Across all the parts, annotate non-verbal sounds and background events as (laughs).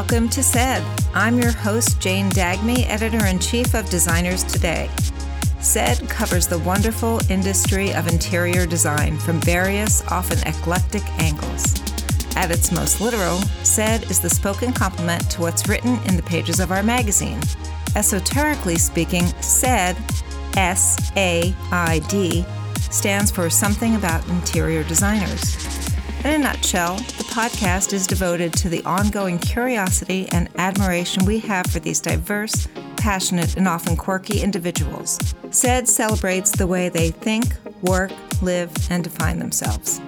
welcome to SAID. I'm your host, Jane Dagmi, editor in chief of Designers Today. SAID covers the wonderful industry of interior design from various, often eclectic angles. At its most literal, SAID is the spoken complement to what's written in the pages of our magazine. Esoterically speaking, SAID, S A I D, stands for something about interior designers. In a nutshell, the podcast is devoted to the ongoing curiosity and admiration we have for these diverse, passionate, and often quirky individuals. SAID celebrates the way they think, work, live, and define themselves.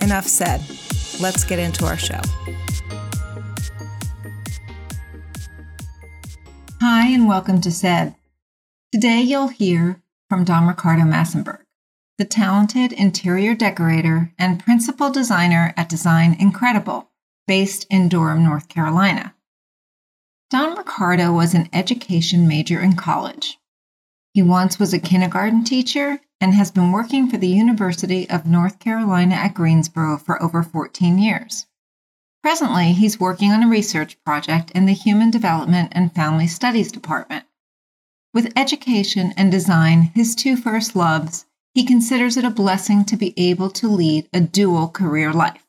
Enough said. Let's get into our show. Hi, and welcome to SAID. Today you'll hear from Don Ricardo Massenburg the talented interior decorator and principal designer at Design Incredible, based in Durham, North Carolina. Don Ricardo was an education major in college. He once was a kindergarten teacher and has been working for the University of North Carolina at Greensboro for over 14 years. Presently, he's working on a research project in the Human Development and Family Studies Department. With education and design his two first loves, he considers it a blessing to be able to lead a dual career life.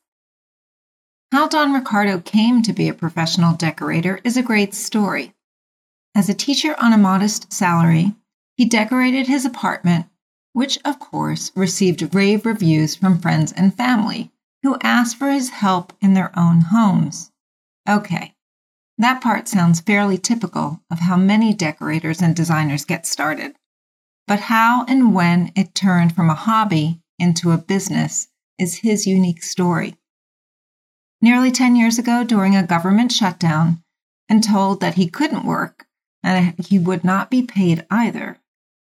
How Don Ricardo came to be a professional decorator is a great story. As a teacher on a modest salary, he decorated his apartment, which of course received rave reviews from friends and family who asked for his help in their own homes. Okay, that part sounds fairly typical of how many decorators and designers get started. But how and when it turned from a hobby into a business is his unique story. Nearly 10 years ago, during a government shutdown, and told that he couldn't work and he would not be paid either,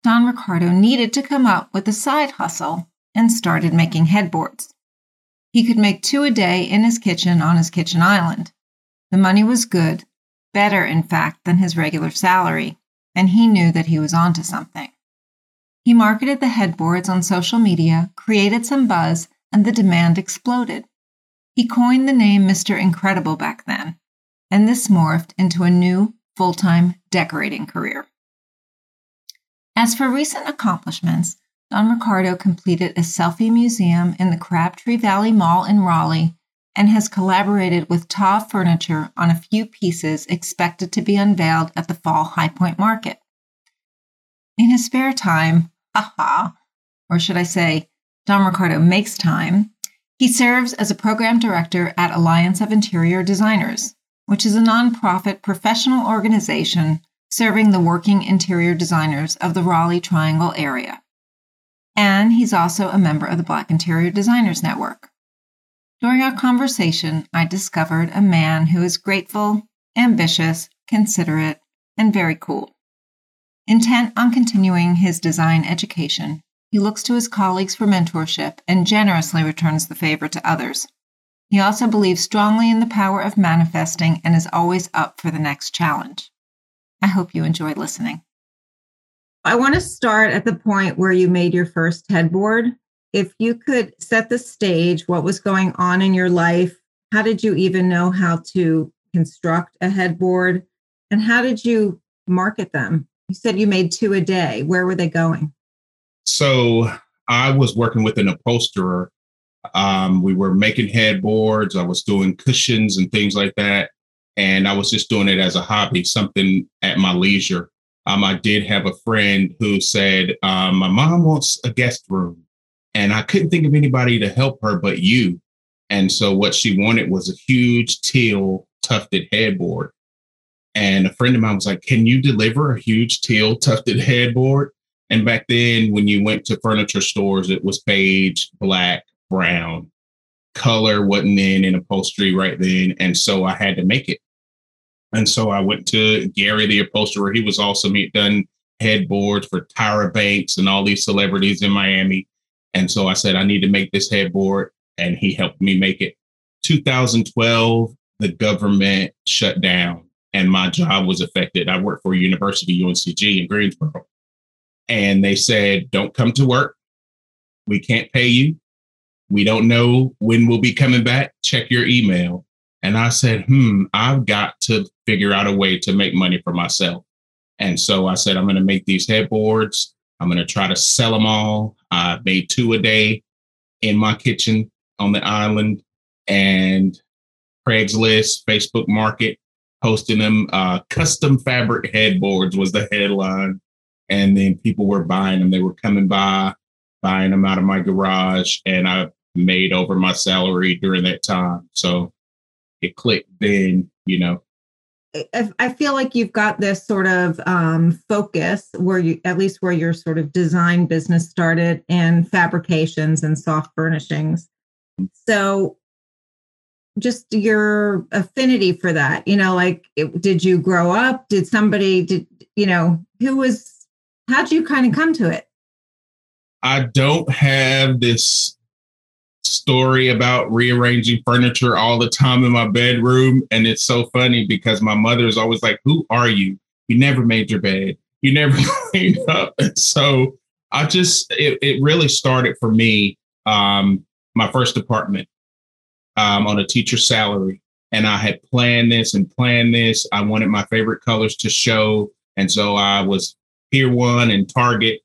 Don Ricardo needed to come up with a side hustle and started making headboards. He could make two a day in his kitchen on his kitchen island. The money was good, better, in fact, than his regular salary, and he knew that he was onto something. He marketed the headboards on social media, created some buzz, and the demand exploded. He coined the name Mr. Incredible back then, and this morphed into a new full time decorating career. As for recent accomplishments, Don Ricardo completed a selfie museum in the Crabtree Valley Mall in Raleigh and has collaborated with Tov Furniture on a few pieces expected to be unveiled at the Fall High Point Market. In his spare time, haha, or should I say, Don Ricardo makes time, he serves as a program director at Alliance of Interior Designers, which is a nonprofit professional organization serving the working interior designers of the Raleigh Triangle area. And he's also a member of the Black Interior Designers Network. During our conversation, I discovered a man who is grateful, ambitious, considerate, and very cool. Intent on continuing his design education, he looks to his colleagues for mentorship and generously returns the favor to others. He also believes strongly in the power of manifesting and is always up for the next challenge. I hope you enjoy listening. I want to start at the point where you made your first headboard. If you could set the stage, what was going on in your life? How did you even know how to construct a headboard? And how did you market them? You said you made two a day. Where were they going? So I was working with an upholsterer. Um, we were making headboards. I was doing cushions and things like that. And I was just doing it as a hobby, something at my leisure. Um, I did have a friend who said, um, My mom wants a guest room. And I couldn't think of anybody to help her but you. And so what she wanted was a huge teal tufted headboard. And a friend of mine was like, Can you deliver a huge teal tufted headboard? And back then, when you went to furniture stores, it was beige, black, brown. Color wasn't in in upholstery right then. And so I had to make it. And so I went to Gary, the upholsterer. He was awesome. He'd done headboards for Tyra Banks and all these celebrities in Miami. And so I said, I need to make this headboard. And he helped me make it. 2012, the government shut down and my job was affected. I worked for University UNCG in Greensboro. And they said, don't come to work. We can't pay you. We don't know when we'll be coming back. Check your email. And I said, hmm, I've got to figure out a way to make money for myself. And so I said, I'm going to make these headboards. I'm going to try to sell them all. I made two a day in my kitchen on the island and Craigslist, Facebook Market, posting them. Uh, custom fabric headboards was the headline. And then people were buying them. They were coming by, buying them out of my garage. And I made over my salary during that time. So it clicked then, you know. I feel like you've got this sort of um, focus where you, at least where your sort of design business started and fabrications and soft furnishings. Mm. So, just your affinity for that, you know, like, it, did you grow up? Did somebody, did, you know, who was, how'd you kind of come to it? I don't have this story about rearranging furniture all the time in my bedroom. And it's so funny because my mother is always like, Who are you? You never made your bed. You never (laughs) cleaned up. And so I just, it, it really started for me, um, my first apartment um, on a teacher salary. And I had planned this and planned this. I wanted my favorite colors to show. And so I was Pier 1 and Target,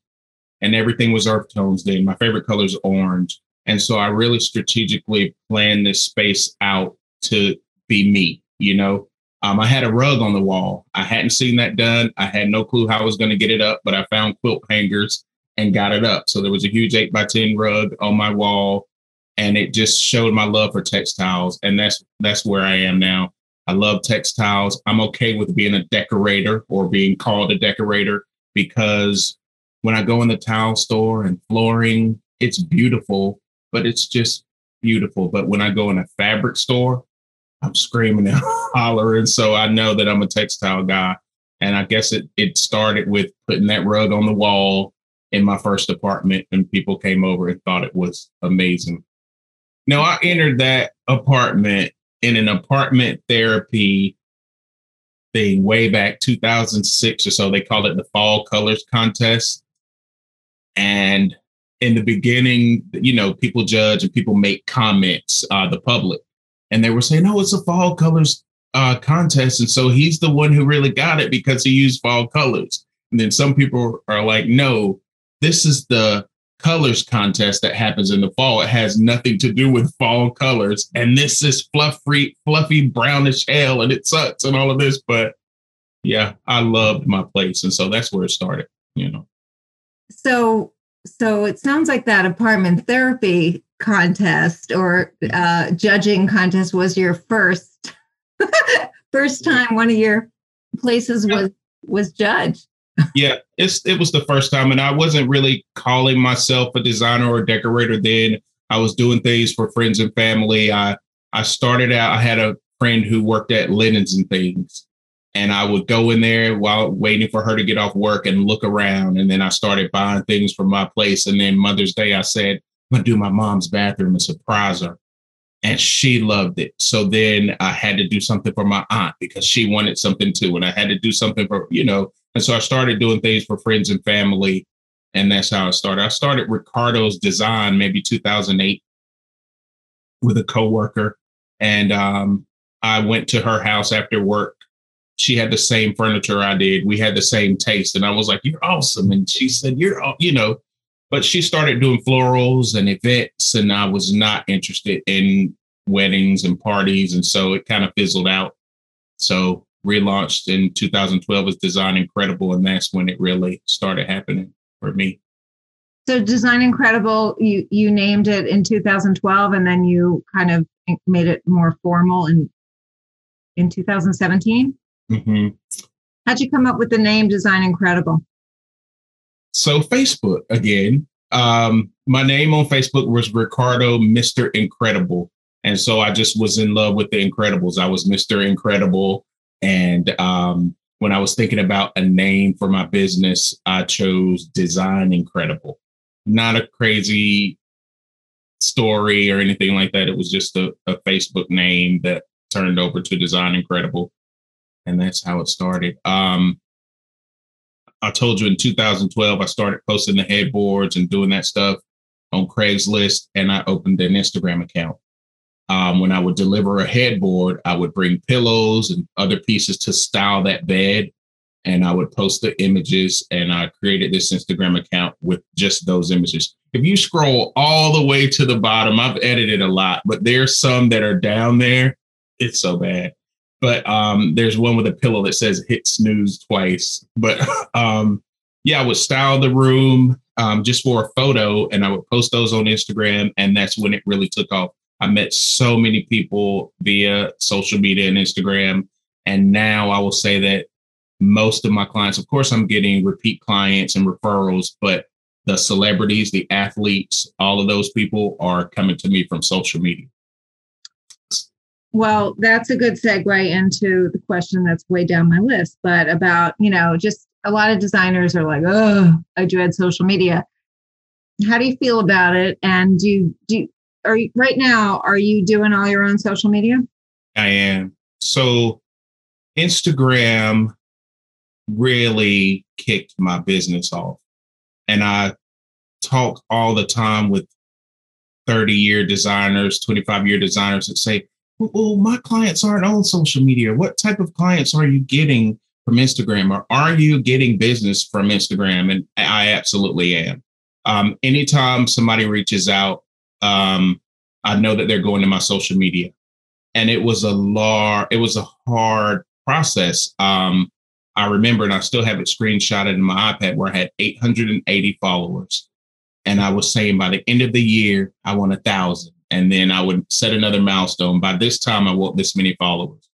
and everything was earth tones then. My favorite color is orange. And so I really strategically planned this space out to be me, you know. Um, I had a rug on the wall. I hadn't seen that done. I had no clue how I was going to get it up, but I found quilt hangers and got it up. So there was a huge eight by 10 rug on my wall and it just showed my love for textiles. And that's, that's where I am now. I love textiles. I'm okay with being a decorator or being called a decorator because when I go in the tile store and flooring, it's beautiful but it's just beautiful. But when I go in a fabric store, I'm screaming and (laughs) hollering. So I know that I'm a textile guy. And I guess it it started with putting that rug on the wall in my first apartment, and people came over and thought it was amazing. Now I entered that apartment in an apartment therapy thing way back 2006 or so. They called it the Fall Colors Contest. And in the beginning, you know, people judge and people make comments, uh, the public, and they were saying, "Oh, it's a fall colors uh, contest," and so he's the one who really got it because he used fall colors. And then some people are like, "No, this is the colors contest that happens in the fall. It has nothing to do with fall colors, and this is fluffy, fluffy brownish hell, and it sucks and all of this." But yeah, I loved my place, and so that's where it started. You know. So so it sounds like that apartment therapy contest or uh, judging contest was your first (laughs) first time one of your places was was judged yeah it's it was the first time and i wasn't really calling myself a designer or a decorator then i was doing things for friends and family i i started out i had a friend who worked at linens and things and I would go in there while waiting for her to get off work and look around. And then I started buying things from my place. And then Mother's Day, I said, I'm gonna do my mom's bathroom and surprise her. And she loved it. So then I had to do something for my aunt because she wanted something too. And I had to do something for, you know, and so I started doing things for friends and family. And that's how I started. I started Ricardo's design maybe 2008 with a coworker. And um, I went to her house after work she had the same furniture I did. We had the same taste. And I was like, You're awesome. And she said, You're, you know, but she started doing florals and events. And I was not interested in weddings and parties. And so it kind of fizzled out. So relaunched in 2012 as Design Incredible. And that's when it really started happening for me. So Design Incredible, you you named it in 2012 and then you kind of made it more formal in in 2017? Mm-hmm. How'd you come up with the name Design Incredible? So Facebook again. Um, my name on Facebook was Ricardo Mr. Incredible. And so I just was in love with the Incredibles. I was Mr. Incredible. And um, when I was thinking about a name for my business, I chose Design Incredible. Not a crazy story or anything like that. It was just a, a Facebook name that turned over to Design Incredible and that's how it started. Um, I told you in 2012, I started posting the headboards and doing that stuff on Craigslist, and I opened an Instagram account. Um, when I would deliver a headboard, I would bring pillows and other pieces to style that bed. And I would post the images, and I created this Instagram account with just those images. If you scroll all the way to the bottom, I've edited a lot, but there's some that are down there. It's so bad. But um, there's one with a pillow that says hit snooze twice. But (laughs) um, yeah, I would style the room um, just for a photo and I would post those on Instagram. And that's when it really took off. I met so many people via social media and Instagram. And now I will say that most of my clients, of course, I'm getting repeat clients and referrals, but the celebrities, the athletes, all of those people are coming to me from social media. Well, that's a good segue into the question that's way down my list, but about, you know, just a lot of designers are like, oh, I dread social media. How do you feel about it? And do do are you right now, are you doing all your own social media? I am. So Instagram really kicked my business off. And I talk all the time with 30 year designers, 25 year designers that say, well, my clients aren't on social media. What type of clients are you getting from Instagram? Or are you getting business from Instagram? And I absolutely am. Um, anytime somebody reaches out, um, I know that they're going to my social media. And it was a lar- it was a hard process. Um, I remember, and I still have it screenshotted in my iPad where I had 880 followers. And I was saying by the end of the year, I want a thousand. And then I would set another milestone. By this time, I want this many followers.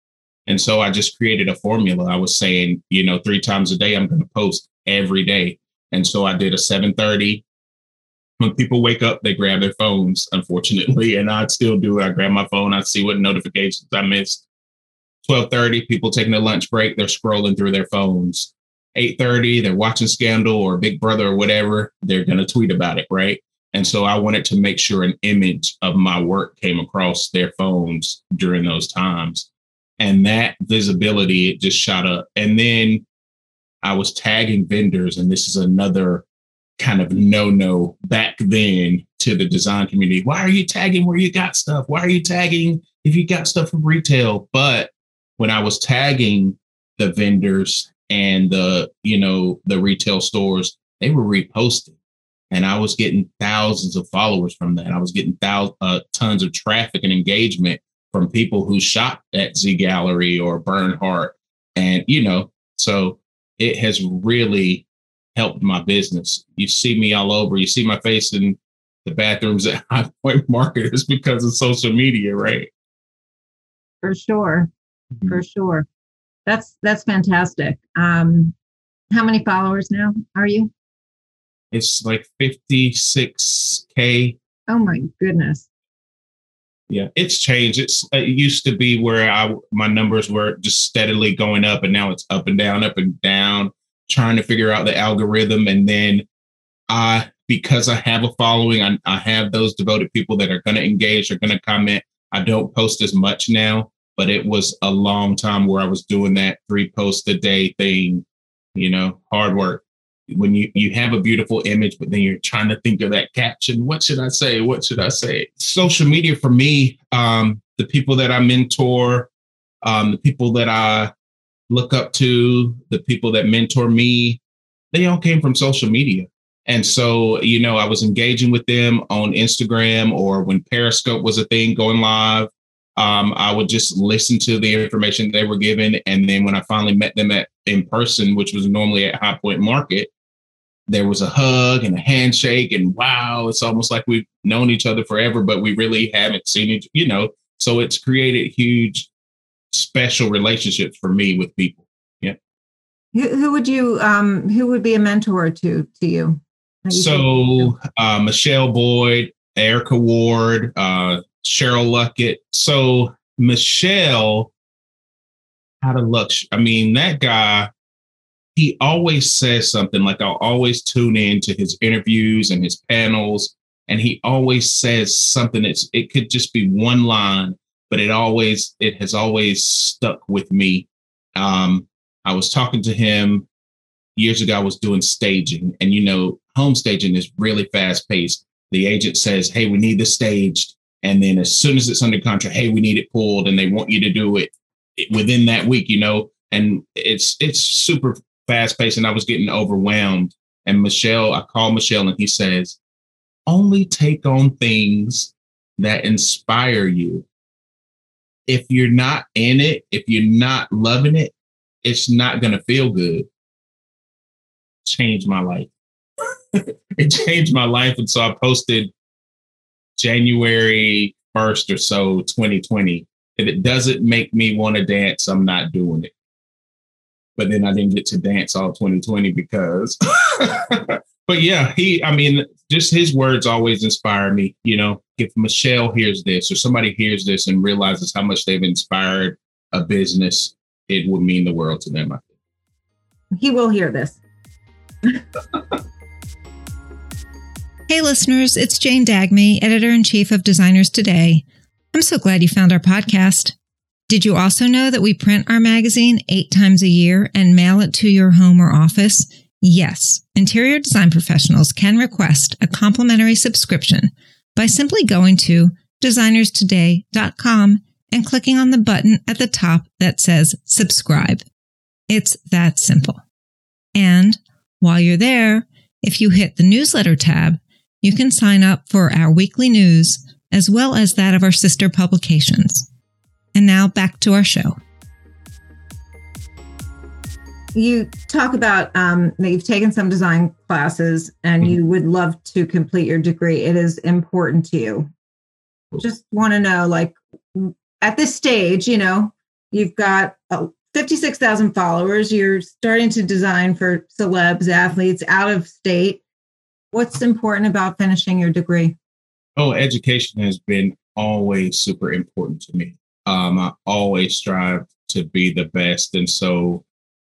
And so I just created a formula. I was saying, you know, three times a day, I'm going to post every day. And so I did a 730. When people wake up, they grab their phones, unfortunately. And I'd still do. I grab my phone, I see what notifications I missed. 1230, people taking a lunch break, they're scrolling through their phones. 830, they're watching Scandal or Big Brother or whatever, they're to tweet about it, right? And so I wanted to make sure an image of my work came across their phones during those times. And that visibility, it just shot up. And then I was tagging vendors, and this is another kind of no no back then to the design community. Why are you tagging where you got stuff? Why are you tagging if you got stuff from retail? But when I was tagging the vendors and the, you know, the retail stores, they were reposting. And I was getting thousands of followers from that. I was getting thousands, uh, tons of traffic and engagement from people who shop at Z Gallerie or Bernhardt. And, you know, so it has really helped my business. You see me all over, you see my face in the bathrooms at (laughs) High Point Market. It's because of social media, right? For sure mm-hmm. for sure. That's that's fantastic. Um, how many followers now are you? It's like 56k. Oh my goodness. Yeah, it's changed. It's it used to be where I my numbers were just steadily going up, and now it's up and down, up and down. Trying to figure out the algorithm, and then I because I have a following, I, I have those devoted people that are going to engage, are going to comment. I don't post as much now, but it was a long time where I was doing that three posts a day thing, you know, hard work. When you, you have a beautiful image, but then you're trying to think of that caption. What should I say? What should I say? Social media for me, um, the people that I mentor, um, the people that I look up to, the people that mentor me, they all came from social media. And so, you know, I was engaging with them on Instagram or when Periscope was a thing going live um, I would just listen to the information they were given. And then when I finally met them at in person, which was normally at High Point Market, there was a hug and a handshake. And wow, it's almost like we've known each other forever, but we really haven't seen each, you know. So it's created huge special relationships for me with people. Yeah. Who, who would you um who would be a mentor to to you? So uh, Michel Boyd, Erica Ward, uh, Cheryl Luckett. So Michelle had a look. I mean, that guy, he always says something like I'll always tune in to his interviews and his panels. And he always says something that's it could just be one line, but it always it has always stuck with me. Um, I was talking to him years ago. I was doing staging, and you know, home staging is really fast paced. The agent says, "Hey, we need this staged." And then as soon as it's under contract, hey, we need it pulled, and they want you to do it within that week, you know. And it's it's super fast paced, and I was getting overwhelmed. And Michel, I call Michel, and he says, only take on things that inspire you. If you're not in it, if you're not loving it, it's not going to feel good. Changed my life. (laughs) it changed my life. And so I posted January 1st or so, 2020. If it doesn't make me want to dance, I'm not doing it. But then I didn't get to dance all 2020 because, (laughs) but yeah, he, I mean, just his words always inspire me. You know, if Michel hears this or somebody hears this and realizes how much they've inspired a business, it would mean the world to them. I think. He will hear this. (laughs) hey, listeners, it's Jane Dagmi, editor in chief of Designers Today. I'm so glad you found our podcast. Did you also know that we print our magazine eight times a year and mail it to your home or office? Yes, interior design professionals can request a complimentary subscription by simply going to designerstoday.com and clicking on the button at the top that says subscribe. It's that simple. And while you're there, if you hit the newsletter tab, you can sign up for our weekly news as well as that of our sister publications. And now back to our show. You talk about um, that you've taken some design classes and mm-hmm. you would love to complete your degree. It is important to you. Just want to know, like, at this stage, you know, you've got uh, 56,000 followers. You're starting to design for celebs, athletes out of state. What's important about finishing your degree? Oh, education has been always super important to me. Um, I always strive to be the best. And so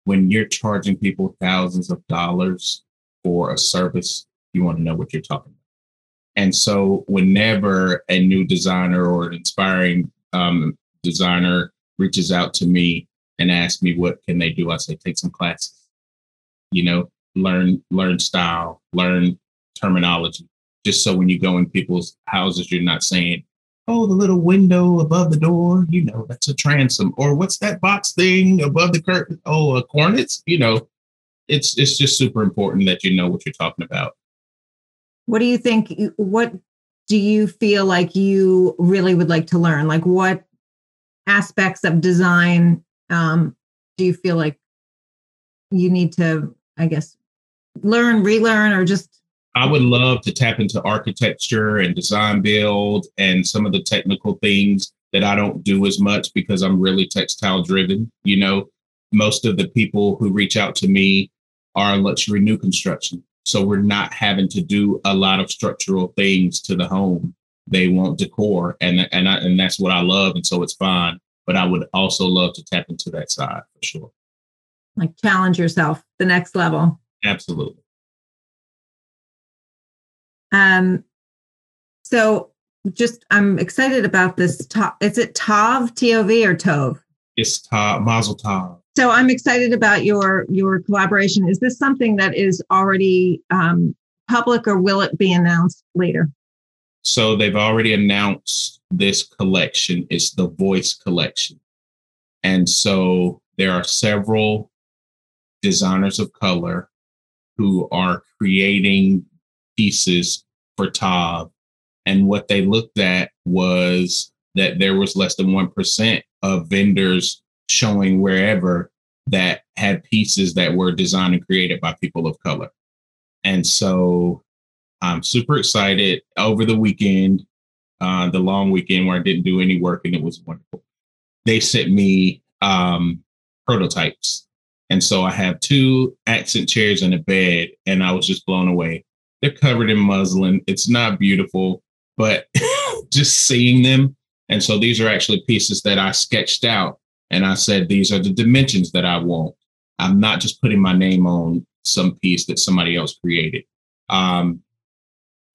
when you're charging people thousands of dollars for a service, you want to know what you're talking about. And so whenever a new designer or an inspiring um, designer reaches out to me and asks me what can they do, I say take some classes. You know, learn learn style, learn terminology, just so when you go in people's houses, you're not saying, "Oh, the little window above the door," you know, that's a transom, or what's that box thing above the curtain? Oh, a cornice. You know, it's it's just super important that you know what you're talking about. What do you think? What do you feel like you really would like to learn? Like what aspects of design um, do you feel like you need to, I guess, learn, relearn, or just? I would love to tap into architecture and design build and some of the technical things that I don't do as much because I'm really textile driven. You know, most of the people who reach out to me are luxury new construction. So we're not having to do a lot of structural things to the home. They want decor, and and I, and that's what I love, and so it's fine. But I would also love to tap into that side for sure. Like challenge yourself, the next level. Absolutely. Um. So just I'm excited about this. Top, is it Tov T O V or Tove? It's Tov Mazel Tov. So I'm excited about your your collaboration. Is this something that is already um, public, or will it be announced later? So they've already announced this collection. It's the Voice Collection, and so there are several designers of color who are creating pieces for Tov. And what they looked at was that there was less than 1% of vendors showing wherever that had pieces that were designed and created by people of color. And so I'm super excited over the weekend, uh, the long weekend where I didn't do any work and it was wonderful. They sent me um, prototypes. And so I have two accent chairs and a bed, and I was just blown away. They're covered in muslin. It's not beautiful, but (laughs) just seeing them. And so these are actually pieces that I sketched out and I said, these are the dimensions that I want. I'm not just putting my name on some piece that somebody else created. Um,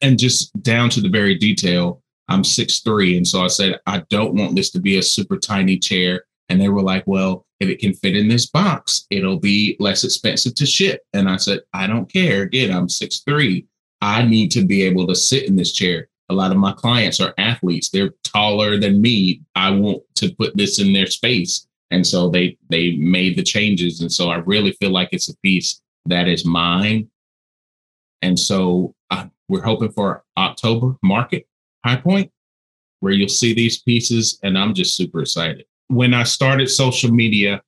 and just down to the very detail, I'm six three, and so I said I don't want this to be a super tiny chair. And they were like, "Well, if it can fit in this box, it'll be less expensive to ship." And I said, "I don't care. Again, I'm six three. I need to be able to sit in this chair. a lot of my clients are athletes. They're taller than me. I want to put this in their space. And so they they made the changes. And so I really feel like it's a piece that is mine. And so uh, we're hoping for October market high point where you'll see these pieces. And I'm just super excited. When I started social media,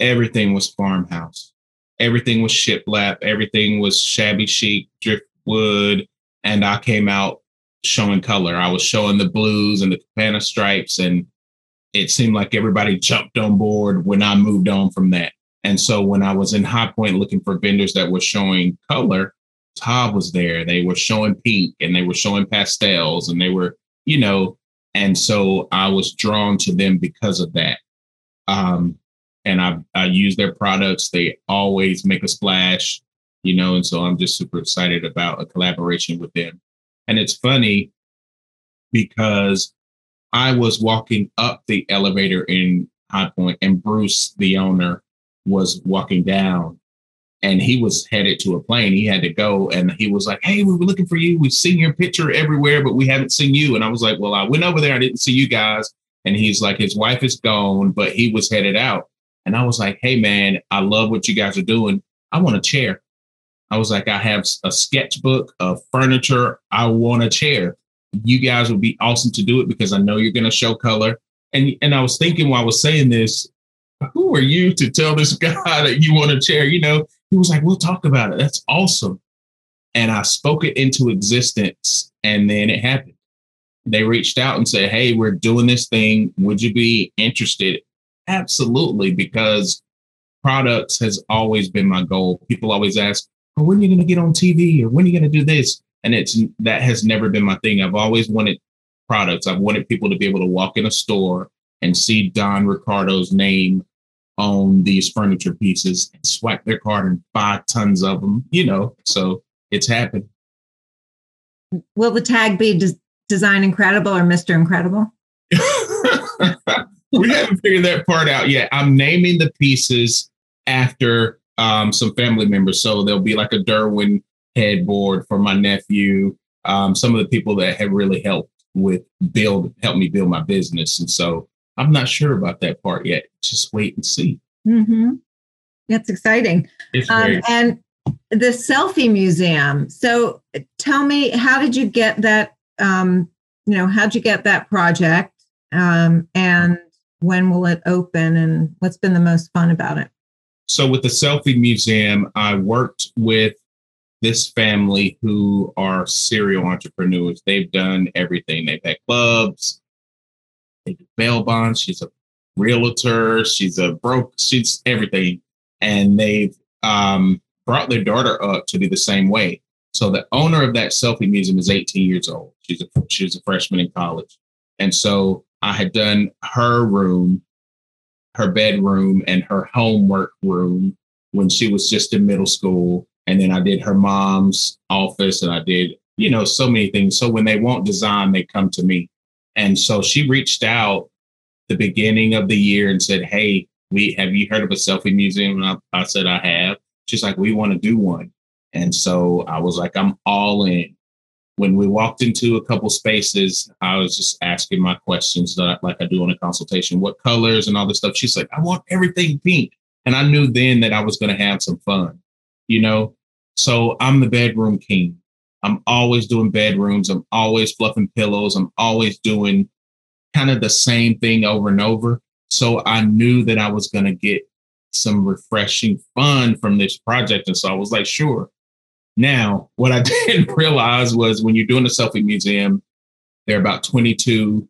everything was farmhouse. Everything was shiplap. Everything was shabby chic, driftwood. And I came out showing color. I was showing the blues and the cabana stripes, and it seemed like everybody jumped on board when I moved on from that. And so when I was in High Point looking for vendors that were showing color, Tov was there. They were showing pink and they were showing pastels and they were, you know, and so I was drawn to them because of that. Um, and I I use their products. They always make a splash, you know, and so I'm just super excited about a collaboration with them. And it's funny because I was walking up the elevator in High Point, and Bruce, the owner, was walking down and he was headed to a plane. He had to go and he was like, Hey, we were looking for you. We've seen your picture everywhere, but we haven't seen you. And I was like, Well, I went over there. I didn't see you guys. And he's like, His wife is gone, but he was headed out. And I was like, Hey, man, I love what you guys are doing. I want a chair. I was like, I have a sketchbook of furniture. I want a chair. You guys would be awesome to do it because I know you're going to show color. And and I was thinking while I was saying this, who are you to tell this (laughs) guy that you want a chair? You know, he was like, we'll talk about it. That's awesome. And I spoke it into existence, and then it happened. They reached out and said, Hey, we're doing this thing. Would you be interested? Absolutely, because products has always been my goal. People always ask, when are you going to get on TV or when are you going to do this? And it's that has never been my thing. I've always wanted products. I've wanted people to be able to walk in a store and see Don Ricardo's name on these furniture pieces and swipe their card and buy tons of them, you know. So it's happened. Will the tag be des- Design Incredible or Mr. Incredible? (laughs) we haven't figured that part out yet. I'm naming the pieces after um, some family members. So there'll be like a Derwin headboard for my nephew. Um, some of the people that have really helped with build, help me build my business. And so I'm not sure about that part yet. Just wait and see. Mm-hmm. That's exciting. Um, and the selfie museum. So tell me, how did you get that? Um, you know, how'd you get that project? Um, and when will it open? And what's been the most fun about it? So with the selfie museum, I worked with this family who are serial entrepreneurs. They've done everything. They've had clubs, they do bail bonds. She's a realtor. She's a broke. She's everything. And they've um, brought their daughter up to do the same way. So the owner of that selfie museum is 18 years old. She's a she's a freshman in college. And so I had done her room her bedroom and her homework room when she was just in middle school. And then I did her mom's office and I did, you know, so many things. So when they want design, they come to me. And so she reached out the beginning of the year and said, Hey, we have you heard of a selfie museum? And I, I said, I have. She's like, we want to do one. And so I was like, I'm all in when we walked into a couple spaces, I was just asking my questions that, like I do on a consultation, what colors and all this stuff. She's like, I want everything pink. And I knew then that I was going to have some fun, you know? So I'm the bedroom king. I'm always doing bedrooms. I'm always fluffing pillows. I'm always doing kind of the same thing over and over. So I knew that I was going to get some refreshing fun from this project. And so I was like, sure, now, what I (laughs) didn't realize was when you're doing a selfie museum, there are about 22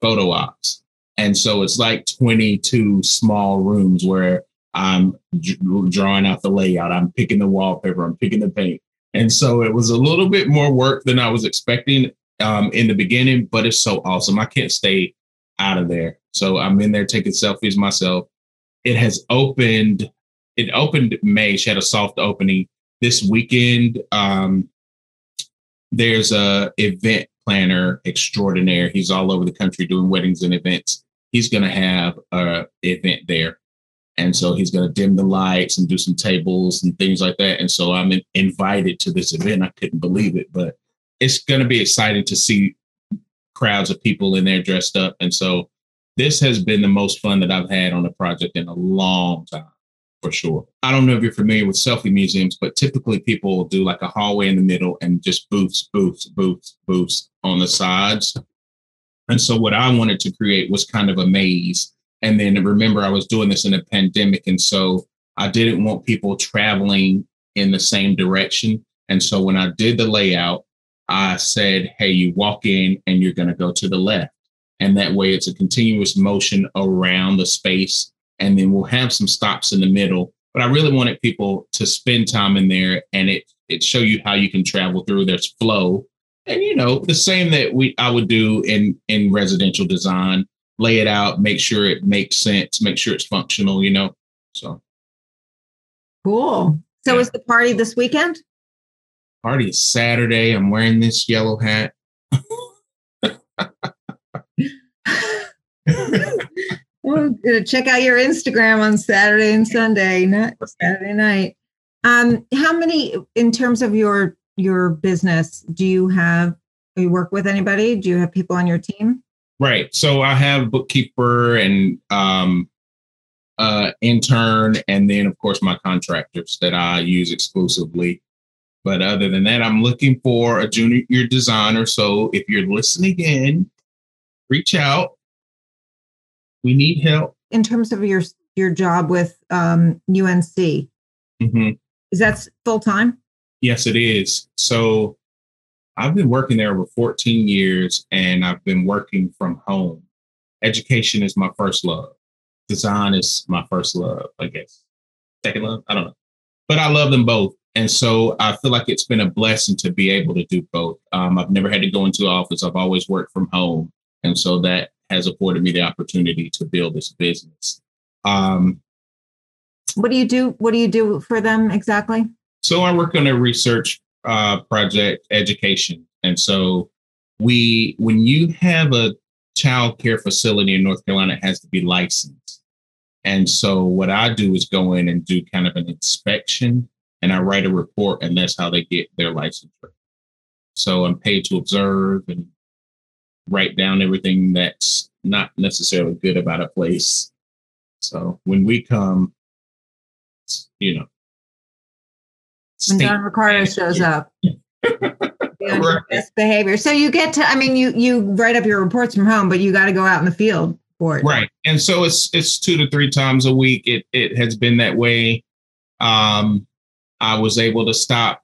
photo ops. And so it's like 22 small rooms where I'm drawing out the layout, I'm picking the wallpaper, I'm picking the paint. And so it was a little bit more work than I was expecting um, in the beginning, but it's so awesome. I can't stay out of there. So I'm in there taking selfies myself. It has opened, it opened May. She had a soft opening this weekend, um, there's a event planner extraordinaire. He's all over the country doing weddings and events. He's going to have a event there. And so he's going to dim the lights and do some tables and things like that. And so I'm in, invited to this event. I couldn't believe it, but it's going to be exciting to see crowds of people in there dressed up. And so this has been the most fun that I've had on a project in a long time, for sure. I don't know if you're familiar with selfie museums, but typically people do like a hallway in the middle and just booths, booths, booths, booths on the sides. And so what I wanted to create was kind of a maze. And then remember, I was doing this in a pandemic. And so I didn't want people traveling in the same direction. And so when I did the layout, I said, hey, you walk in and you're going to go to the left. And that way it's a continuous motion around the space. And then we'll have some stops in the middle. But I really wanted people to spend time in there and it it show you how you can travel through. There's flow. And you know, the same that we I would do in in residential design, lay it out, make sure it makes sense, make sure it's functional, you know. So cool. So yeah. is the party this weekend? Party is Saturday. I'm wearing this yellow hat. Well, check out your Instagram on Saturday and Sunday, not Saturday night. Um, how many, in terms of your your business, do you have? Do you work with anybody? Do you have people on your team? Right. So I have bookkeeper and um, uh, intern, and then of course my contractors that I use exclusively. But other than that, I'm looking for a junior designer. So if you're listening in, reach out. We need help. In terms of your your job with um, UNC, mm-hmm. is that full time? Yes, it is. So I've been working there over 14 years, and I've been working from home. Education is my first love. Design is my first love, I guess. Second love, I don't know, but I love them both. And so I feel like it's been a blessing to be able to do both. Um, I've never had to go into office. I've always worked from home. And so that has afforded me the opportunity to build this business. Um, what do you do? What do you do for them exactly? So I work on a research uh, project, education. And so we, when you have a child care facility in North Carolina, it has to be licensed. And so what I do is go in and do kind of an inspection and I write a report, and that's how they get their licensure. So I'm paid to observe and write down everything that's not necessarily good about a place. So when we come, you know, when Don Ricardo shows up. (laughs) right. best behavior. So you get to, I mean, you you write up your reports from home, but you got to go out in the field for it. Right. And so it's it's two to three times a week. It it has been that way. Um, I was able to stop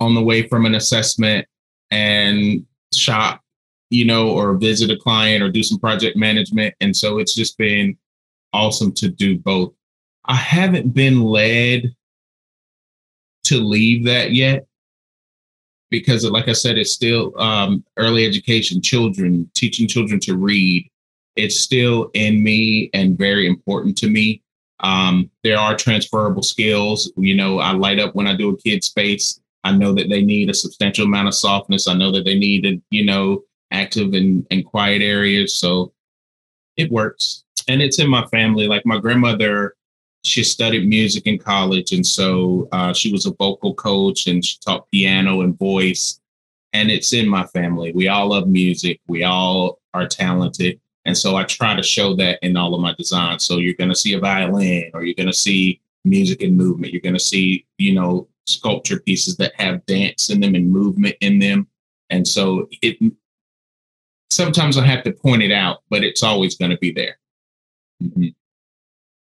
on the way from an assessment and shop, you know, or visit a client or do some project management. And so it's just been awesome to do both. I haven't been led to leave that yet because like I said, it's still um, early education, children, teaching children to read. It's still in me and very important to me. Um, there are transferable skills. You know, I light up when I do a kid space. I know that they need a substantial amount of softness. I know that they need, a, you know, active and, and quiet areas. So it works. And it's in my family. Like my grandmother, she studied music in college. And so uh, she was a vocal coach and she taught piano and voice. And it's in my family. We all love music. We all are talented. And so I try to show that in all of my designs. So you're going to see a violin or you're going to see music and movement. You're going to see, you know, sculpture pieces that have dance in them and movement in them. And so it sometimes I have to point it out, but it's always going to be there. Mm-hmm.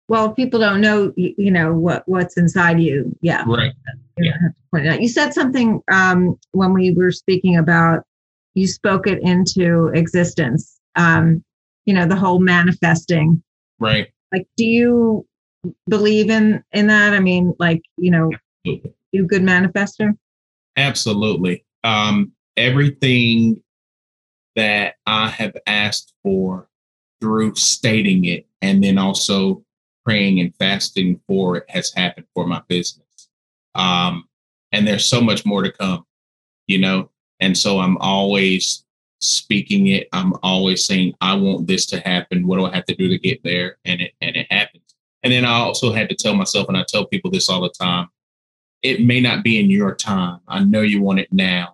Well, people don't know, you know, what what's inside you. Yeah. Right. You yeah. have to point it out. You said something um, when we were speaking about you spoke it into existence. Um, you know the whole manifesting right like do you believe in in that i mean like you know absolutely. you good manifester absolutely um everything that i have asked for through stating it and then also praying and fasting for it has happened for my business um and there's so much more to come you know and so i'm always speaking it. I'm always saying, I want this to happen. What do I have to do to get there? And it and it happens. And then I also had to tell myself, and I tell people this all the time, it may not be in your time. I know you want it now,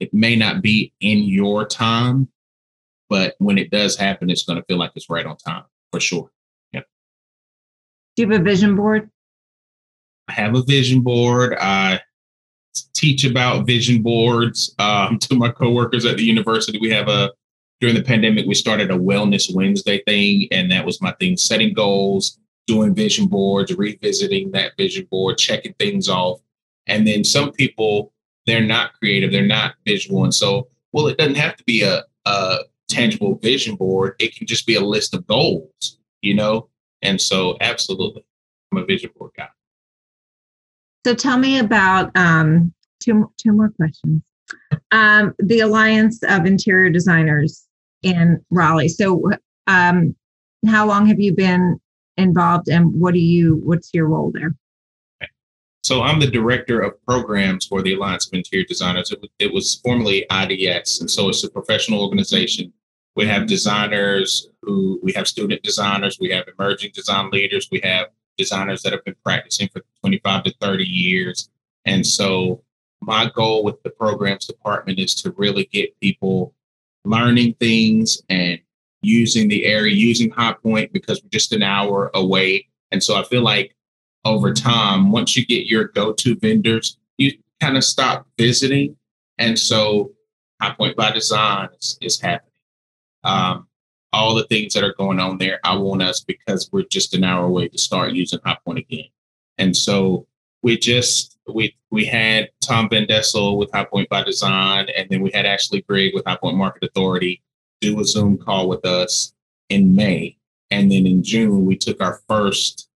it may not be in your time, but when it does happen, it's going to feel like it's right on time for sure. Yeah. Do you have a vision board? I have a vision board. I teach about vision boards um, (laughs) to my coworkers at the university. We have a during the pandemic, we started a Wellness Wednesday thing, and that was my thing: setting goals, doing vision boards, revisiting that vision board, checking things off. And then some people, they're not creative, they're not visual, and so well, it doesn't have to be a, a tangible vision board. It can just be a list of goals, you know. And so, absolutely, I'm a vision board guy. So tell me about um, two two more questions. Um, the Alliance of Interior Designers in Raleigh. So, um, how long have you been involved, and what do you? What's your role there? So I'm the director of programs for the Alliance of Interior Designers. It was, it was formerly IDS, and so it's a professional organization. We have designers who we have student designers, we have emerging design leaders, we have designers that have been practicing for 25 to 30 years. And so my goal with the programs department is to really get people learning things and using the area, using High Point because we're just an hour away. And so I feel like over time, once you get your go-to vendors, you kind of stop visiting. And so High Point by Design is, is happening. Um, all the things that are going on there. I want us because we're just an hour away to start using High Point again. And so we just we we had Tom Van Dessel with High Point by Design, and then we had Ashley Grigg with High Point Market Authority do a Zoom call with us in May. And then in June, we took our first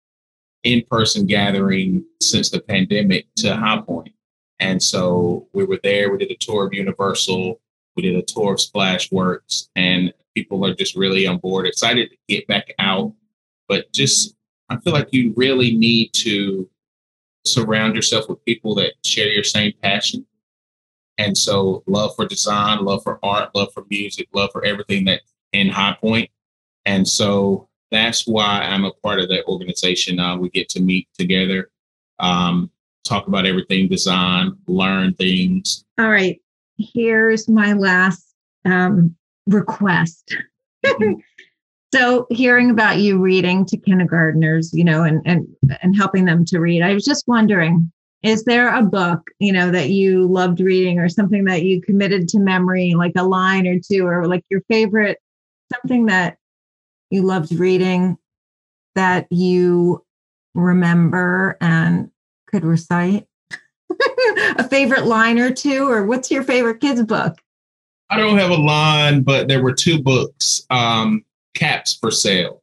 in-person gathering since the pandemic to mm-hmm. High Point. And so we were there, we did a tour of Universal, we did a tour of Splashworks, and people are just really on board, excited to get back out. But just, I feel like you really need to surround yourself with people that share your same passion. And so, love for design, love for art, love for music, love for everything that in High Point. And so, that's why I'm a part of that organization. Uh, we get to meet together, um, talk about everything design, learn things. All right. Here's my last um, request. Mm-hmm. (laughs) so hearing about you reading to kindergartners, you know, and and and helping them to read, I was just wondering, is there a book, you know, that you loved reading or something that you committed to memory, like a line or two, or like your favorite, something that you loved reading that you remember and could recite? (laughs) a favorite line or two, or what's your favorite kids' book? I don't have a line, but there were two books. Um, Caps for Sale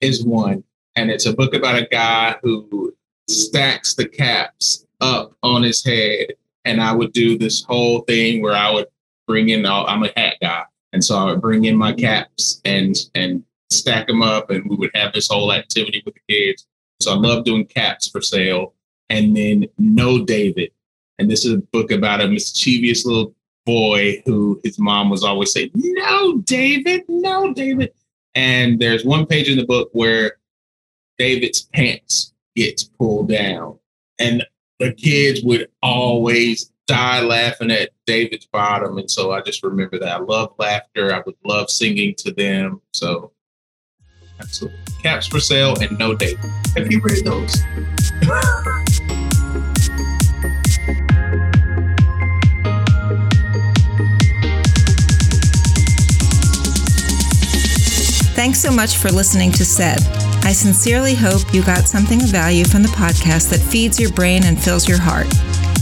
is one, and it's a book about a guy who stacks the caps up on his head. And I would do this whole thing where I would bring in all, I'm a hat guy. And so I would bring in my caps and and stack them up and we would have this whole activity with the kids. So I love doing caps for sale. And then No David. And this is a book about a mischievous little boy who his mom was always saying, No, David, no, David. And there's one page in the book where David's pants gets pulled down. And the kids would always die laughing at David's bottom. And so I just remember that. I love laughter. I would love singing to them. So absolutely. Caps for sale and no David. Have you read those? Thanks so much for listening to Said. I sincerely hope you got something of value from the podcast that feeds your brain and fills your heart.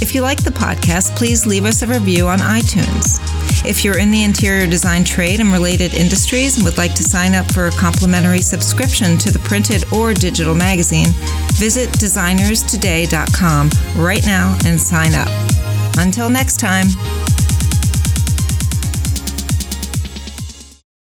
If you like the podcast, please leave us a review on iTunes. If you're in the interior design trade and related industries and would like to sign up for a complimentary subscription to the printed or digital magazine, visit designerstoday.com right now and sign up. Until next time.